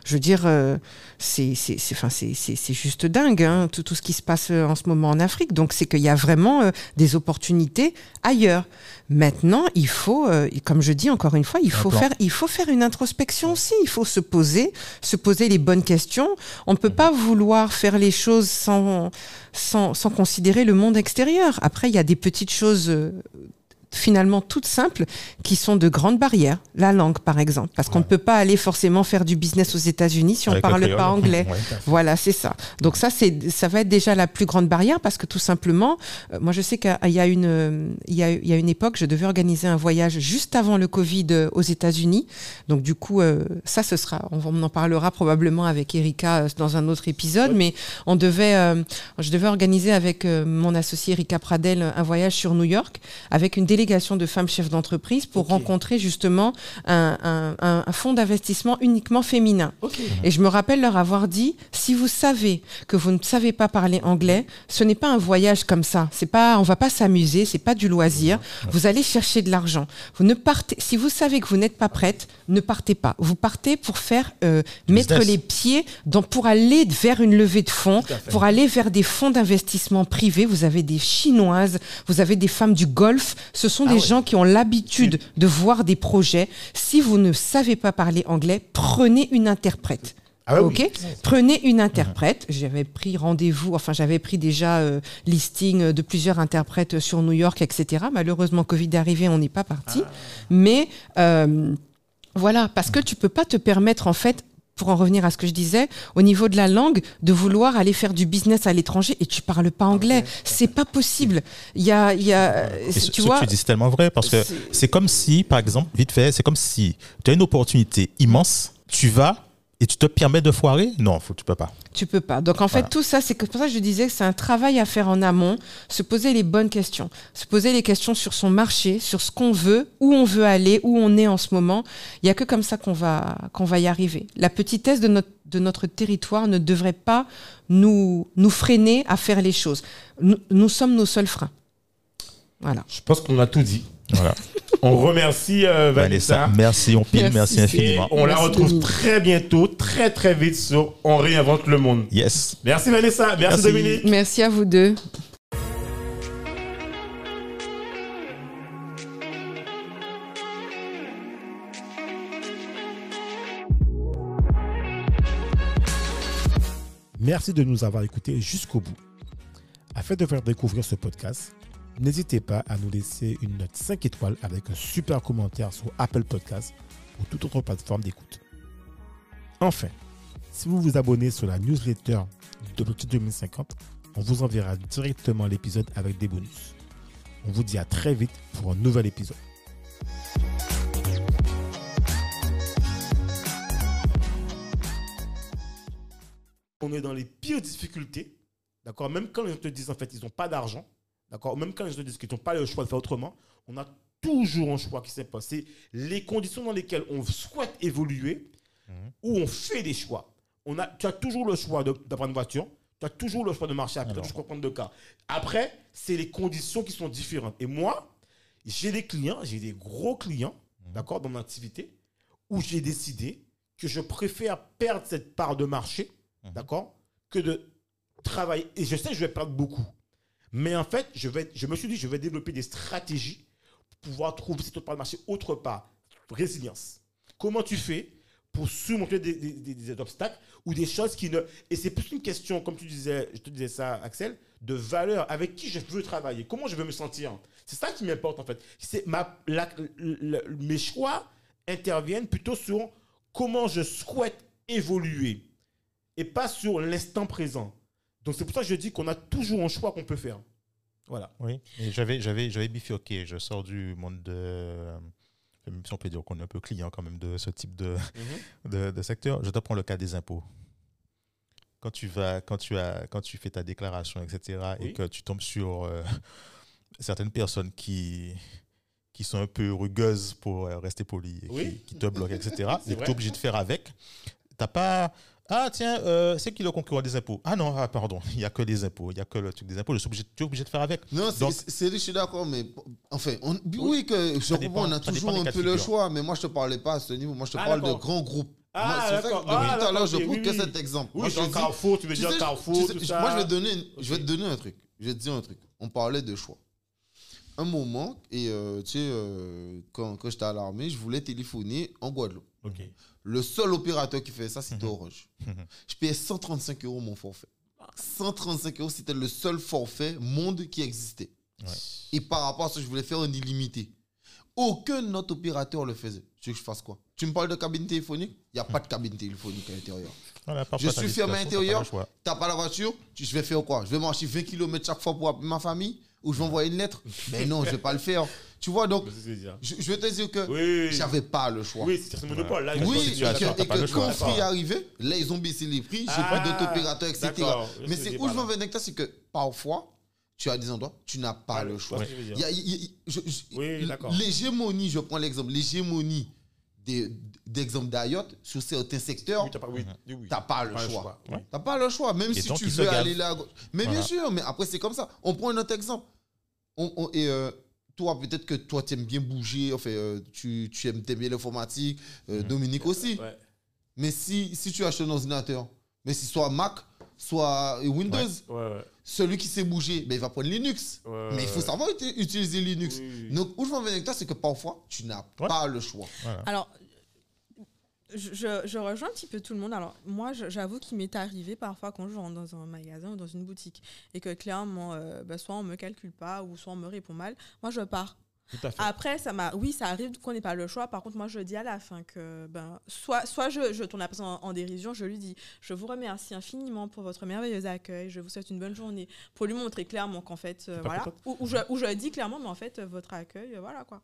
Je veux dire, euh, c'est juste dingue, hein, tout, tout ce qui se passe euh, en ce moment en Afrique. Donc c'est qu'il y a vraiment euh, des opportunités ailleurs. Maintenant, il faut, euh, comme je dis encore une fois, il faut, plan. faire, il faut faire une introspection aussi. Il faut se poser, se poser les bonnes questions. On ne peut pas vouloir faire les choses sans, sans, sans considérer le monde extérieur. Après, il y a des petites choses finalement toutes simples qui sont de grandes barrières. La langue, par exemple. Parce qu'on ne peut pas aller forcément faire du business aux États-Unis si on ne parle pas anglais. Ouais. Voilà, c'est ça. Donc ça, c'est, ça va être déjà la plus grande barrière parce que tout simplement, euh, moi je sais qu'il y a une, euh, il y a, il y a une époque, je devais organiser un voyage juste avant le Covid euh, aux États-Unis. Donc du coup, euh, ça, ce sera, on, en parlera probablement avec Erika dans un autre épisode, mais on devait, je devais organiser avec mon associé Erika Pradel un voyage sur New York avec une délégation de femmes chefs d'entreprise pour rencontrer justement un, un, un, un fonds d'investissement uniquement féminin. Et je me rappelle leur avoir dit si vous savez que vous ne savez pas parler anglais, ce n'est pas un voyage comme ça. C'est pas, on va pas s'amuser, c'est pas du loisir. Vous allez chercher de l'argent. Vous ne partez. Si vous savez que vous n'êtes pas prête, ne partez pas. Vous partez pour faire euh, mettre les pieds dans pour aller vers une levée de fonds, pour aller vers des fonds d'investissement privés. Vous avez des chinoises, vous avez des femmes du Golfe. Ce sont des ouais. gens qui ont l'habitude de voir des projets. Si vous ne savez pas parler anglais, prenez une interprète. Ah ouais, ok, oui. prenez une interprète. J'avais pris rendez-vous, enfin j'avais pris déjà euh, listing de plusieurs interprètes sur New York, etc. Malheureusement, Covid est arrivé, on n'est pas parti. Mais euh, voilà, parce que tu peux pas te permettre en fait. Pour en revenir à ce que je disais, au niveau de la langue, de vouloir aller faire du business à l'étranger et tu parles pas anglais, c'est pas possible. Il y a, il y a, ce, tu ce vois, que tu dis, c'est tellement vrai parce que c'est- c'est comme si, par exemple, vite fait, c'est comme si tu as une opportunité immense, tu vas et tu te permets de foirer? Non, faut, tu peux pas. Tu peux pas. Donc en fait, Voilà. tout ça, c'est que- pour ça que je disais que c'est un travail à faire en amont, se poser les bonnes questions, se poser les questions sur son marché, sur ce qu'on veut, où on veut aller, où on est en ce moment. Il y a que comme ça qu'on va qu'on va y arriver. La petitesse de notre de notre territoire ne devrait pas nous nous freiner à faire les choses. Nous, nous sommes nos seuls freins. Voilà. Je pense qu'on a tout dit. Voilà. On remercie euh, Vanessa, Vanessa. merci, on pile, merci, Merci, Et infiniment. on la retrouve très bientôt, très très vite sur On réinvente le monde. Yes. Merci Vanessa, merci, Merci. Dominique. Merci à vous deux. Merci de nous avoir écoutés jusqu'au bout. Afin de faire découvrir ce podcast, n'hésitez pas à nous laisser une note 5 étoiles avec un super commentaire sur Apple Podcast ou toute autre plateforme d'écoute. Enfin, si vous vous abonnez sur la newsletter d'Objectif 2050, on vous enverra directement l'épisode avec des bonus. On vous dit à très vite pour un nouvel épisode. on est dans les pires difficultés, d'accord? Même quand gens te disent en fait ils n'ont pas d'argent, d'accord? Même quand les disent qu'ils n'ont pas le choix de faire autrement, on a toujours un choix qui s'est passé. Les conditions dans lesquelles on souhaite évoluer, où on fait des choix. On a, tu as toujours le choix de, de prendre une voiture, tu as toujours le choix de marcher à pied, crois prendre deux cas. Après, c'est les conditions qui sont différentes. Et moi, j'ai des clients, j'ai des gros clients, d'accord, dans mon activité, où j'ai décidé que je préfère perdre cette part de marché, d'accord, que de travailler. Et je sais que je vais perdre beaucoup. Mais en fait, je, me suis dit, je vais développer des stratégies pour pouvoir trouver cette autre part de marché autre part. Résilience. Comment tu fais pour surmonter des, obstacles ou des choses qui ne... Et c'est plus une question, comme tu disais, je te disais ça, Axel, de valeur. Avec qui je veux travailler Comment je veux me sentir? C'est ça qui m'importe, en fait. C'est ma, mes choix interviennent plutôt sur comment je souhaite évoluer et pas sur l'instant présent. Donc c'est pour ça que je dis qu'on a toujours un choix qu'on peut faire. Voilà. Oui, j'avais, j'avais, j'avais bifurqué. Je sors du monde de. euh, Même si on peut dire qu'on est un peu client quand même de ce type de, Mhm. de, de secteur. Je te prends le cas des impôts. Quand tu vas, quand tu as, quand tu fais ta déclaration, etc., Oui. et que tu tombes sur euh, certaines personnes qui qui sont un peu rugueuses pour euh, rester poli, et Oui. qui, qui te bloquent, etc., et que tu es obligé de faire avec. T'as pas. Ah, tiens, euh, c'est qui le concurrent des impôts? Ah non, ah, pardon, il n'y a que les impôts, il n'y a que le truc des impôts. Je suis obligé, tu es obligé de faire avec. Non, c'est- je suis d'accord, mais enfin, on- oui, que je comprends, on a toujours un peu le choix, mais moi je te parlais pas à ce niveau, moi je te Ah, parle de grands groupes. Ah, d'accord. depuis Ah, tout à l'heure, je prends ok, que oui, cet oui. exemple. Oui, Moi, je dis- Carrefour, tu veux dire Carrefour, tu sais, tout je- ça. Moi, je vais, te donner, je vais te donner un truc. Je vais te dire un truc. On parlait de choix. Un moment, et euh, tu sais, euh, quand, quand j'étais à l'armée, je voulais téléphoner en Guadeloupe. Ok. Le seul opérateur qui fait ça, c'était Mhm. Orange. Je payais 135 euros mon forfait. 135 euros, c'était le seul forfait monde qui existait. Ouais. Et par rapport à ça, je voulais faire un illimité. Aucun autre opérateur le faisait. Tu veux que je fasse quoi? Tu me parles de cabine téléphonique? Il n'y a pas de cabine téléphonique à l'intérieur. Voilà, Je suis fermé à l'intérieur. choix. T'as pas la voiture? Tu, Je vais faire quoi? Je vais marcher 20 km chaque fois pour appeler ma famille? Ou je vais envoyer une lettre Mais non, je vais pas le faire. Tu vois, donc, je vais te dire que Oui. j'avais pas le choix. Oui, c'est ce monopole. Là, Oui, et que, et pas que quand Free est arrivé, là, ils ont baissé les prix, j'ai Ah, pris d'autres opérateurs, etc. Mais c'est pas où je veux venir c'est que parfois, tu as des endroits, tu n'as pas Ah, le choix. tu Oui, d'accord. L'hégémonie, je prends l'exemple, l'hégémonie d'exemple d'Ayot sur certains secteurs, Oui, t'as pas, oui, oui, oui. t'as pas le Pas choix. choix. Ouais. T'as pas le choix, même Et si tu veux aller là. à gauche. Mais bien sûr, mais après, c'est comme ça. On prend un autre exemple. On, on- et euh, toi, peut-être que toi, tu aimes bien bouger, enfin, euh, tu, tu aimes, t'aimes bien l'informatique, euh, Mhm. Dominique aussi. Ouais. Mais si, si tu achètes un ordinateur, mais si soit Mac, soit Windows, Ouais, ouais. celui qui sait bouger, ben, il va prendre Linux. ouais, mais il faut ouais. savoir uti- utiliser Linux. Oui. Donc, où je m'en vais avec toi, c'est que parfois, tu n'as Ouais. pas le choix. Voilà. Alors, je, rejoins un petit peu tout le monde. Alors, moi, j'avoue qu'il m'est arrivé parfois quand je rentre dans un magasin ou dans une boutique et que clairement, euh, bah, soit on me calcule pas ou soit on me répond mal, moi, je pars. Tout à fait. Après, ça m'a, oui, ça arrive qu'on n'ait pas le choix. Par contre, moi, je dis à la fin que, ben, soit, soit je, je tourne la personne en, en dérision, je lui dis, je vous remercie infiniment pour votre merveilleux accueil, je vous souhaite une bonne journée, pour lui montrer clairement qu'en fait, euh, voilà, ou, ou je, ou je dis clairement, mais en fait, votre accueil, euh, voilà quoi.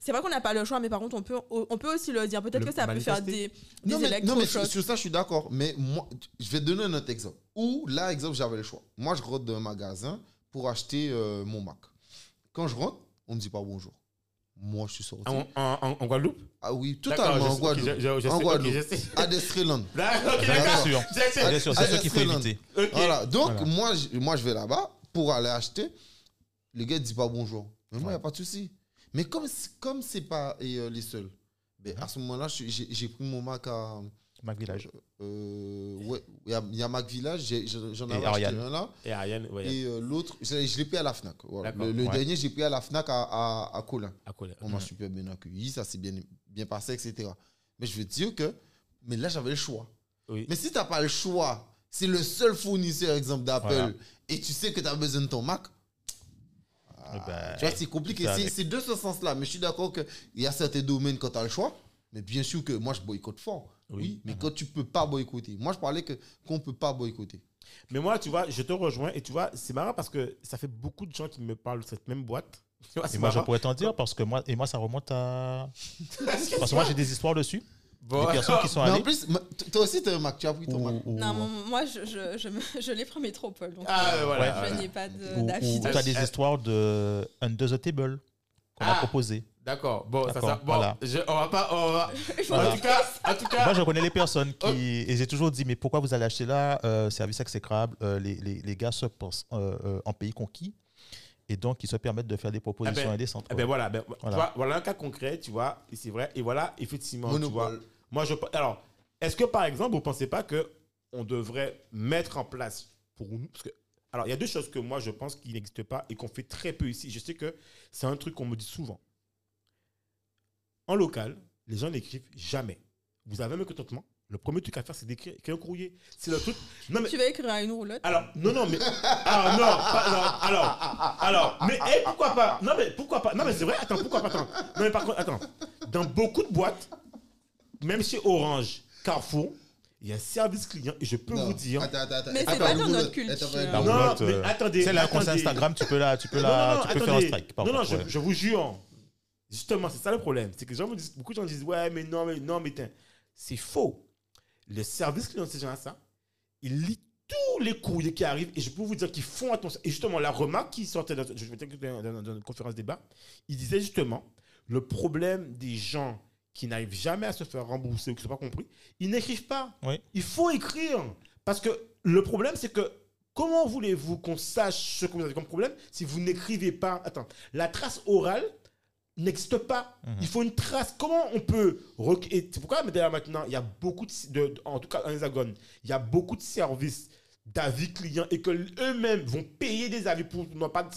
C'est vrai qu'on n'a pas le choix, mais par contre, on peut, on peut aussi le dire. Peut-être que ça peut faire des, des Non mais, non, mais sur, sur ça, je suis d'accord. Mais moi, je vais te donner un autre exemple. Où, là, exemple, j'avais le choix. Moi, je rentre dans un magasin pour acheter euh, mon Mac. Quand je rentre, on me dit pas bonjour. Moi, je suis sorti. En, en, en- Guadeloupe? Ah oui, totalement en Guadeloupe. ok, je- je- je en Guadeloupe. ok, je sais. À Destreland. D'accord, sûr. Bien sûr, c'est ce qu'il faut éviter. Ok. Voilà. Donc, Voilà. Moi, je, moi, je vais là-bas pour aller acheter. Le gars ne dit pas bonjour. Mais moi, il Ouais. n'y a pas de souci. Mais comme comme c'est pas et, euh, les seuls, ben, à ce moment-là, j'ai pris mon Mac à. Mac Village. euh, ouais, il y a, il y a Mac Village, j'en avais acheté un là. Et Ariane, ouais, Et euh, l'autre, je, l'ai pris à la Fnac. Voilà. Le, le Ouais. dernier, j'ai pris à la Fnac à, à, à Colin. à Colin. On m'a super bien accueilli, ça s'est bien, bien passé, etc. Mais je veux dire que, mais là, j'avais le choix. Oui. Mais si tu n'as pas le choix, c'est le seul fournisseur, exemple, d'Apple, Voilà. et tu sais que tu as besoin de ton Mac, ben, tu vois, c'est compliqué. C'est de ce sens-là. Mais je suis d'accord qu'il y a certains domaines quand tu as le choix. Mais bien sûr que moi, je boycotte fort. Oui. Oui. mais quand tu peux pas boycotter. Moi, je parlais que qu'on peut pas boycotter. Mais moi, tu vois, je te rejoins et tu vois, c'est marrant parce que ça fait beaucoup de gens qui me parlent de cette même boîte. Tu vois, Et moi, je pourrais t'en dire parce que moi, et moi, ça remonte à. Parce que moi, j'ai des histoires dessus. Bon, des personnes qui sont Mais en plus, toi aussi, tu as un Mac. Tu as pris ton ou- Mac. ou- Non, moi, je, je, je, je l'ai pris en métropole. Donc, Ah, euh, voilà, je voilà. n'ai pas ou tu as des histoires de Under the Table qu'on a Ah. proposé. D'accord. Bon, ça, ça, bon, voilà. je- on va pas, on va. Voilà. En tout cas, en tout cas, Moi, je connais les personnes qui. Oh. Et j'ai toujours dit, mais pourquoi vous allez acheter là euh, Service exécrable. euh, les, les, les gars se pensent euh, euh, en pays conquis. Et donc, ils se permettent de faire des propositions Eh ben, indécentes. voilà, ben, Voilà. Tu vois, voilà un cas concret, tu vois, et c'est vrai. Et voilà, effectivement, tu vois. Moi, je. Alors, est-ce que par exemple, vous ne pensez pas que on devrait mettre en place pour nous. Parce que, alors, il y a deux choses que moi, je pense qui n'existent pas et qu'on fait très peu ici. Je sais que c'est un truc qu'on me dit souvent. En local, les gens n'écrivent jamais. Vous avez un mécontentement? Le premier truc à faire, c'est d'écrire écrire un courrier. C'est le truc. Non, mais. Tu vas écrire à une roulotte? Alors, non, non, mais. Alors, non, pas- non, alors, alors, mais eh, pourquoi pas? Non, mais pourquoi pas? Non, mais c'est vrai, attends, pourquoi pas Attends, non, mais par contre, attends. Dans beaucoup de boîtes, même chez Orange, Carrefour, il y a un service client et je peux Non, vous dire. Attends, attends, attends. Mais c'est pas dans notre culture. non, mais euh, attendez. C'est la compte. Instagram, tu peux la, tu peux non, tu peux faire un strike. par non, non, je, vous jure. Justement, c'est ça le problème. C'est que les gens me disent, beaucoup de gens disent, ouais, mais non, mais non, mais tiens. C'est faux. Le service client, ces gens ça, ils lisent tous les courriers qui arrivent et je peux vous dire qu'ils font attention. Et justement, la remarque qui sortait dans, je vais dans, dans- dans une conférence débat, il disait justement, le problème des gens qui n'arrivent jamais à se faire rembourser ou qui ne sont pas compris, ils n'écrivent pas. Oui. Il faut écrire. Parce que le problème, c'est que comment voulez-vous qu'on sache ce que vous avez comme problème si vous n'écrivez pas? Attends, la trace orale n'existe pas. Mhm. Il faut une trace. Comment on peut... Et c'est pourquoi d'ailleurs maintenant, il y a beaucoup de... de- de- en tout cas, en hexagone, il y a beaucoup de services d'avis clients et que eux-mêmes vont payer des avis pour ne pas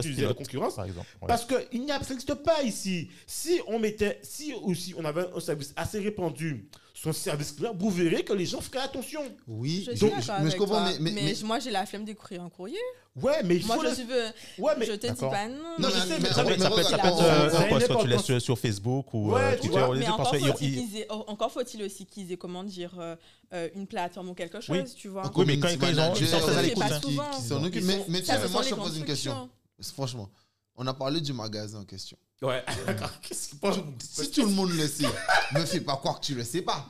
disais la concurrence. Par exemple. ouais. Parce qu'il n'y a, ça n'existe pas ici. Si on mettait, si aussi on avait un service assez répandu, son service client, vous verrez que les gens feraient attention. Oui, Je suis mais je avec comprends, toi, mais- mais- mais- moi j'ai la flemme d'écrire un courrier. Ouais, mais il Moi faut je le- suis veux, Ouais, mais je te dis D'accord. pas non. Non, je sais, mais- Ça peut, mais ça peut être, ça peut être, euh, un post que tu laisses sur, sur Facebook ou Ouais, euh, tu Twitter. vois, on les mais dit parce encore que ils- faut-il ils- qu'ils aient, encore faut-il aussi qu'ils aient comment dire euh, euh, une plateforme ou quelque chose, Oui. tu vois. Oui, mais quand- ils ont- ils sont très à l'écoute, hein. qui- qui s'en Ils occupent. sont- Mais, tiens, ce moi je te les pose une question. Franchement, on a parlé du magasin en question. Ouais. Qu'est-ce Si tout le monde le sait, me fais pas croire que tu le sais pas.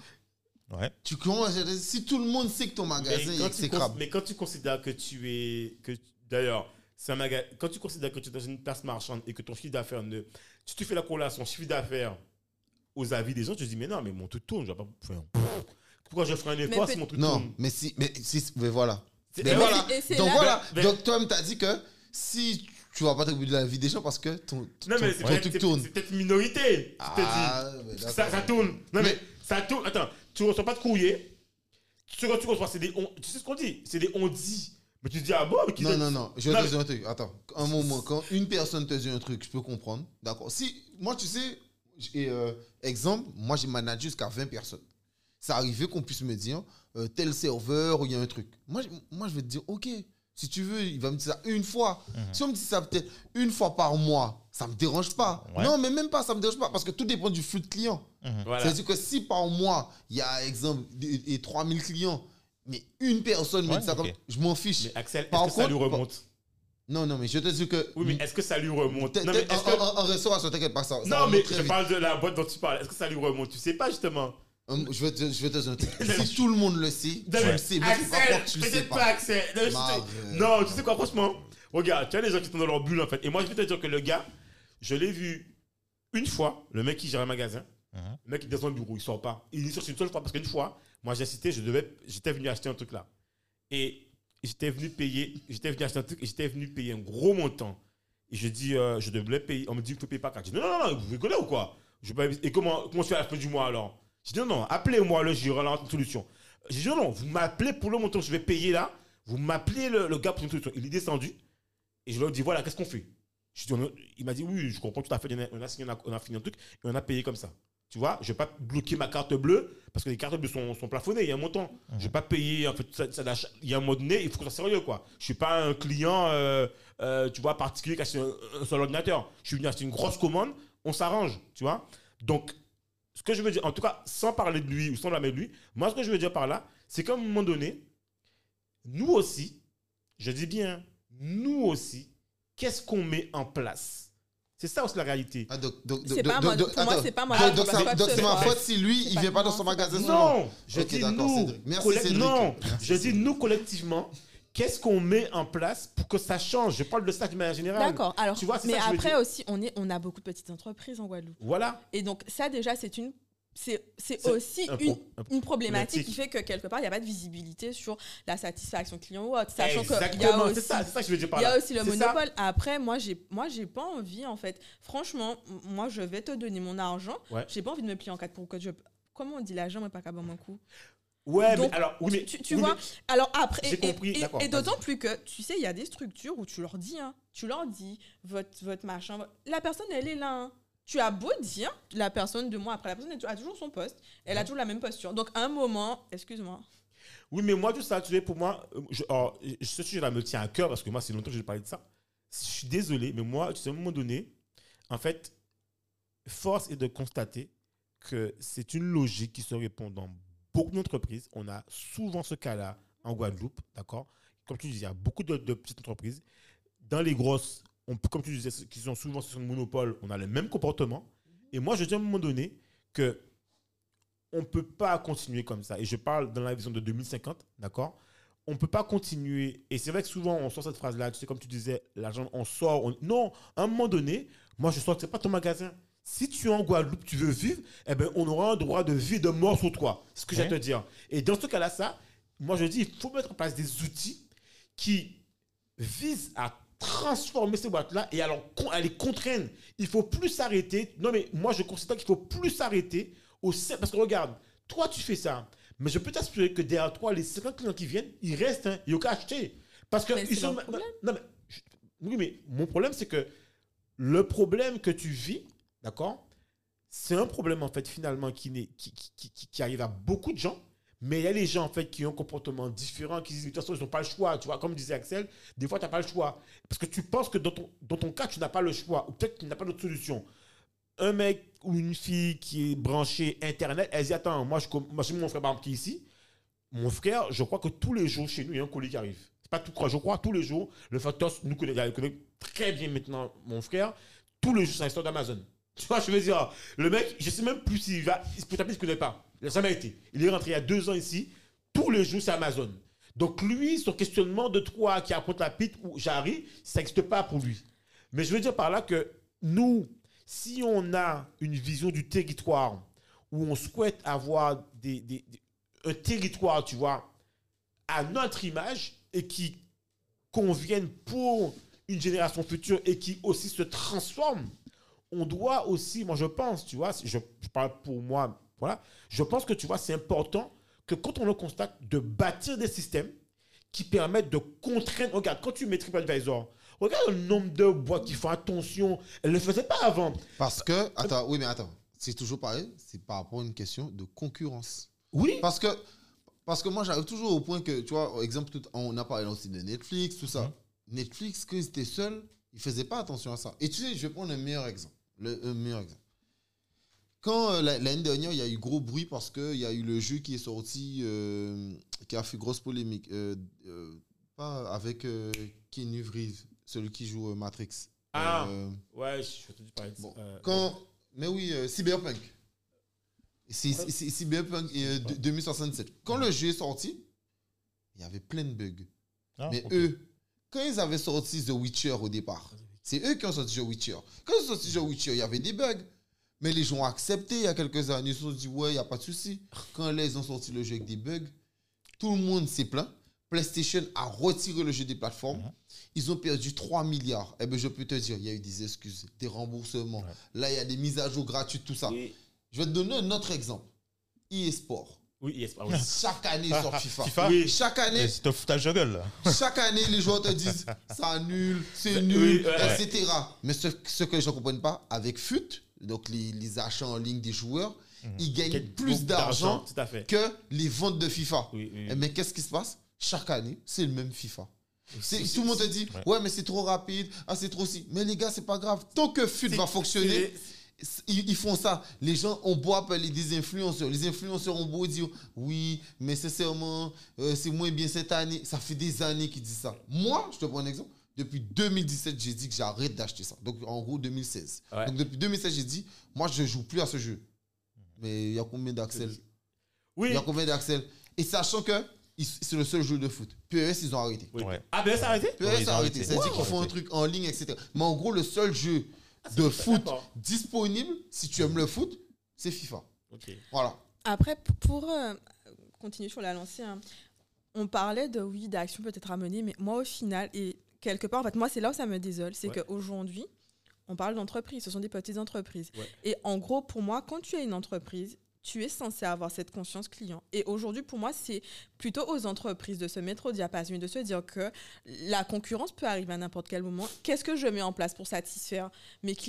Ouais. Tu commences à dire, si tout le monde sait que ton mais magasin est quand, tu cons- exécrable. mais quand tu considères que tu es. Que, d'ailleurs, c'est un magasin. Quand tu considères que tu es dans une place marchande et que ton chiffre d'affaires ne. Si tu fais la corrélation chiffre d'affaires aux avis des gens, tu te dis, mais non, mais mon truc tourne. Je vais pas. enfin, pourquoi je ferais un effort si mon truc Non, tourne mais si, mais si, mais voilà. Mais Donc là- voilà. Mais- Donc toi, t'as dit que si tu vas pas t'occuper de la vie des gens parce que ton, Non, mais c'est ton peut-être truc c'est- tourne. c'est peut-être une minorité. Ah, mais Ça, tourne. Non, mais, Mais- ça tourne. Attends, tu reçois pas de courrier. Ce que tu reçois, c'est des on. Tu sais ce qu'on dit? C'est des on dit. Mais tu te dis, ah bon mais qui Non, non, non. Je vais te dire un truc. Attends. Un moment, quand une personne te dit un truc, je peux comprendre. D'accord. Si, moi, tu sais, euh, exemple, moi, j'ai managé jusqu'à 20 personnes. Ça arrivait qu'on puisse me dire, euh, tel serveur, ou il y a un truc. Moi, je- moi, je vais te dire, OK, si tu veux, il va me dire ça une fois. Si on me dit ça peut-être une fois par mois, ça me dérange pas. Ouais. Non, mais même pas, ça me dérange pas, parce que tout dépend du flux de clients. Voilà. C'est-à-dire que si par mois, il y a, exemple, et 3000 clients, mais une personne me Ouais, dit ça ok. comme je m'en fiche. Mais Axel, Par est-ce que ça lui contre, remonte? Non, non, mais je te dis que. Oui, mais est-ce que ça lui remonte? Non, mais est-ce en, que. en- en restauration, t'inquiète pas, ça. Non, mais je vite. parle de la boîte dont tu parles. Est-ce que ça lui remonte? Tu sais pas, justement. Hum, Je vais te, je vais te dire un truc. Si tout le monde le sait, tu le sais, mais que tu Axel, le sais pas, pas. Axel. Non, tu sais quoi, franchement? Regarde, tu as des gens qui sont dans leur bulle, en fait. Et moi, je vais te dire que le gars, je l'ai vu une fois, le mec qui gère un magasin. Mhm. Le mec, il descend au bureau, il sort pas. Il sort une seule fois, parce qu'une fois, moi, j'ai cité, je devais, j'étais venu acheter un truc là. Et j'étais venu payer, j'étais venu acheter un truc j'étais venu payer un gros montant. Et je dis, euh, je devais payer. On me dit qu'il faut payer par carte. Je dis, non, non, non, vous rigolez ou quoi? Je pas- Et comment, comment je fais à la fin du mois alors? Je dis, non, non, appelez-moi le gérant, là, une solution. Je dis, non, non, vous m'appelez pour le montant que je vais payer là. Vous m'appelez le, le gars pour une solution. Il est descendu. Et je leur dis, voilà, qu'est-ce qu'on fait? Je dis, Il m'a dit, oui, je comprends tout à fait. On a, signé, on a fini un truc et on a payé comme ça. Tu vois, je vais pas bloquer ma carte bleue parce que les cartes bleues sont, sont plafonnées, il y a un montant. Je vais pas payer, en fait, ça, ça d'achat. il y a un moment donné, il faut que ça soit sérieux, quoi. Je suis pas un client, euh, euh, tu vois, particulier qui achète un, un seul ordinateur. Je suis venu acheter une grosse commande, on s'arrange, tu vois. Donc, ce que je veux dire, en tout cas, sans parler de lui ou sans blâmer de lui, moi, ce que je veux dire par là, c'est qu'à un moment donné, nous aussi, je dis bien, nous aussi, qu'est-ce qu'on met en place? C'est ça aussi la réalité. Ah, donc, donc, C'est donc, pas donc, moi- donc, pour moi, attends. c'est pas donc, pas donc, que c'est ce ma faute si lui, il vient pas dans son magasin. Non, je dis d'accord, nous, non, Merci, je dis nous collectivement, qu'est-ce qu'on met en place pour que ça change? Je parle de ça de manière générale. D'accord. Alors, Tu vois, c'est mais ça après aussi, on est, on a beaucoup de petites entreprises en Guadeloupe. Voilà. Et donc ça déjà, c'est une c'est aussi un pro- une, un une problématique qui fait que quelque part, il n'y a pas de visibilité sur la satisfaction client ou autre. Sachant qu'il y a Exactement, aussi c'est ça, que je veux dire par Il y là. a aussi le ça. monopole. Après, moi, j'ai, moi, j'ai pas envie, en fait. Franchement, moi, je vais te donner mon argent. Ouais. J'ai pas envie de me plier en quatre pour que je. Comment on dit l'argent, mais pas qu'à bon coup? Ouais, Donc, mais alors, oui, mais tu, tu oui, vois mais- Alors après, J'ai et, compris, et- et d'autant plus que, tu sais, il y a des structures où tu leur dis, hein, tu leur dis, votre, votre machin, la personne, elle est là. hein. Tu as beau dire, la personne, deux mois après, la personne elle a toujours son poste, elle a toujours la même posture. Donc, à un moment, excuse-moi, Oui, mais moi, tout ça, tu sais, pour moi, je, alors, ce sujet-là me tient à cœur parce que moi, c'est longtemps que je parlé de ça. Je suis désolé, mais moi, tu sais, à un moment donné, en fait, force est de constater que c'est une logique qui se répond dans beaucoup d'entreprises, on a souvent ce cas-là en Guadeloupe, d'accord? Comme tu disais, il y a beaucoup de, de petites entreprises. Dans les grosses, on, comme tu disais, qui sont souvent sur le monopole, on a le même comportement. Et moi, je dis à un moment donné que on ne peut pas continuer comme ça. Et je parle dans la vision de 2050, d'accord? On ne peut pas continuer. Et c'est vrai que souvent, on sort cette phrase-là, tu sais, comme tu disais, l'argent, on sort. on- Non, à un moment donné, moi, je sors, c'est pas ton magasin. Si tu es en Guadeloupe, tu veux vivre, eh ben, on aura un droit de vie, de mort sur toi. C'est ce que j'ai à te dire. Et dans ce cas-là, ça, moi, je dis, il faut mettre en place des outils qui visent à transformer ces boîtes-là et con- à les contraindre. Il faut plus s'arrêter. Non, mais moi, je considère qu'il faut plus s'arrêter au Parce que regarde, toi, tu fais ça. Mais je peux t'assurer que derrière toi, les 50 clients qui viennent, ils restent. Hein, ils n'ont qu'à acheter. Parce que Mais ils sont. Non, mais, oui, mais mon problème, c'est que le problème que tu vis, d'accord, c'est un problème, en fait, finalement, qui, qui, qui- qui arrive à beaucoup de gens. Mais il y a les gens, qui ont un comportement différent, qui disent, de toute façon, ils n'ont pas le choix. Tu vois, comme disait Axel, des fois, tu n'as pas le choix. Parce que tu penses que dans ton, cas, tu n'as pas le choix. Ou peut-être tu n'as pas d'autre solution. Un mec ou une fille qui est branchée Internet, elle dit, attends, moi, je, moi, mon frère, par qui est ici. Mon frère, je crois que tous les jours, chez nous, il y a un colis qui arrive. C'est pas tout crois. Je crois tous les jours, le facteur nous connaît, connaît très bien maintenant, mon frère. Tous les jours, c'est un store d'Amazon. Tu vois, je veux dire, le mec, je sais même plus s'il va, peut-être qu'il ne connaît pas. Il n'a jamais été. Il est rentré il y a deux ans ici. Tous les jours, c'est Amazon. Donc lui, son questionnement de toi qui apporte la pite ou j'arrive, ça n'existe pas pour lui. Mais je veux dire par là que nous, si on a une vision du territoire où on souhaite avoir un territoire, tu vois, à notre image et qui convienne pour une génération future et qui aussi se transforme, on doit aussi, moi je pense, tu vois, je, je parle pour moi, voilà, je pense que tu vois, c'est important que quand on le constate, de bâtir des systèmes qui permettent de contraindre. Regarde, quand tu mets TripAdvisor, regarde le nombre de boîtes qui font attention. Elles ne le faisaient pas avant. Parce que, attends, oui, mais attends, c'est toujours pareil, c'est par rapport à une question de concurrence. Oui. Parce que, parce que moi, j'arrive toujours au point que, tu vois, exemple, on a parlé aussi de Netflix, tout ça. Netflix, quand ils étaient seuls, ils ne faisaient pas attention à ça. Et tu sais, je vais prendre un meilleur exemple. Le, un meilleur exemple. Quand euh, la- l'année dernière, il y a eu gros bruit parce qu'il y a eu le jeu qui est sorti, euh, qui a fait grosse polémique. euh, euh, pas avec euh, Keanu Reeves, celui qui joue euh, Matrix. Ah. Euh, Ouais, je te dis parler de. Bon, Euh, quand, mais oui, euh, Cyberpunk. C'est Cyberpunk euh, de- 2067. Quand le jeu est sorti, il y avait plein de bugs. Ah, mais eux, quand ils avaient sorti The Witcher au départ, c'est eux qui ont sorti The Witcher. Quand ils ont sorti The Witcher, il y avait des bugs. Mais les gens ont accepté il y a quelques années. Ils se sont dit, ouais, il n'y a pas de souci. Quand ils ont sorti le jeu avec des bugs, tout le monde s'est plaint. PlayStation a retiré le jeu des plateformes. Mhm. Ils ont perdu 3 milliards. Eh bien, je peux te dire, il y a eu des excuses, des remboursements. Ouais. Là, il y a des mises à jour gratuites, tout ça. Je vais te donner un autre exemple. eSport. Oui, yes, ah oui. Chaque année, ils sortent FIFA. FIFA? Oui. Chaque année, Eh, C'est te foutage de gueule, là. chaque année, les joueurs te disent ça nul, c'est Oui, nul, ouais. etc. Mais ce, ce que les gens ne comprennent pas, avec FUT, donc les, les achats en ligne des joueurs, ils gagnent Quel- plus d'argent que les ventes de FIFA. Oui. Eh, Mais qu'est-ce qui se passe? Chaque année, c'est le même FIFA. Tout le monde te dit, Ouais. ouais, mais c'est trop rapide, ah, c'est trop si. Mais les gars, c'est pas grave. Tant que FUT va fonctionner, c'est- ils, font ça. Les gens ont beau appeler des influenceurs. Les influenceurs ont beau dire oui, mais sincèrement, euh, c'est moins bien cette année. Ça fait des années qu'ils disent ça. Moi, je te prends un exemple. Depuis 2017, j'ai dit que j'arrête d'acheter ça. Donc, en gros, 2016. Ouais. Donc, depuis 2016, j'ai dit, moi, je joue plus à ce jeu. Mais il y a combien d'Axel Oui. Il y a combien d'Axel Et sachant que c'est le seul jeu de foot. PES, ils ont arrêté. oui. Ouais. Ah, ça a arrêté? PES a arrêté. C'est-à-dire qu'ils font un truc en ligne, etc. Mais en gros, le seul jeu de foot disponible, si tu aimes le foot, c'est FIFA. Ok. Voilà. Après, pour euh, continuer sur la lancée, hein, on parlait de, oui, d'actions peut-être à mener, mais moi, au final, et quelque part, en fait, moi, c'est là où ça me désole, c'est Ouais. qu'aujourd'hui, on parle d'entreprises, ce sont des petites entreprises. Ouais. Et en gros, pour moi, quand tu es une entreprise, tu es censé avoir cette conscience client. Et aujourd'hui, pour moi, c'est plutôt aux entreprises de se mettre au diapason de se dire que la concurrence peut arriver à n'importe quel moment. Qu'est-ce que je mets en place pour satisfaire mes clients?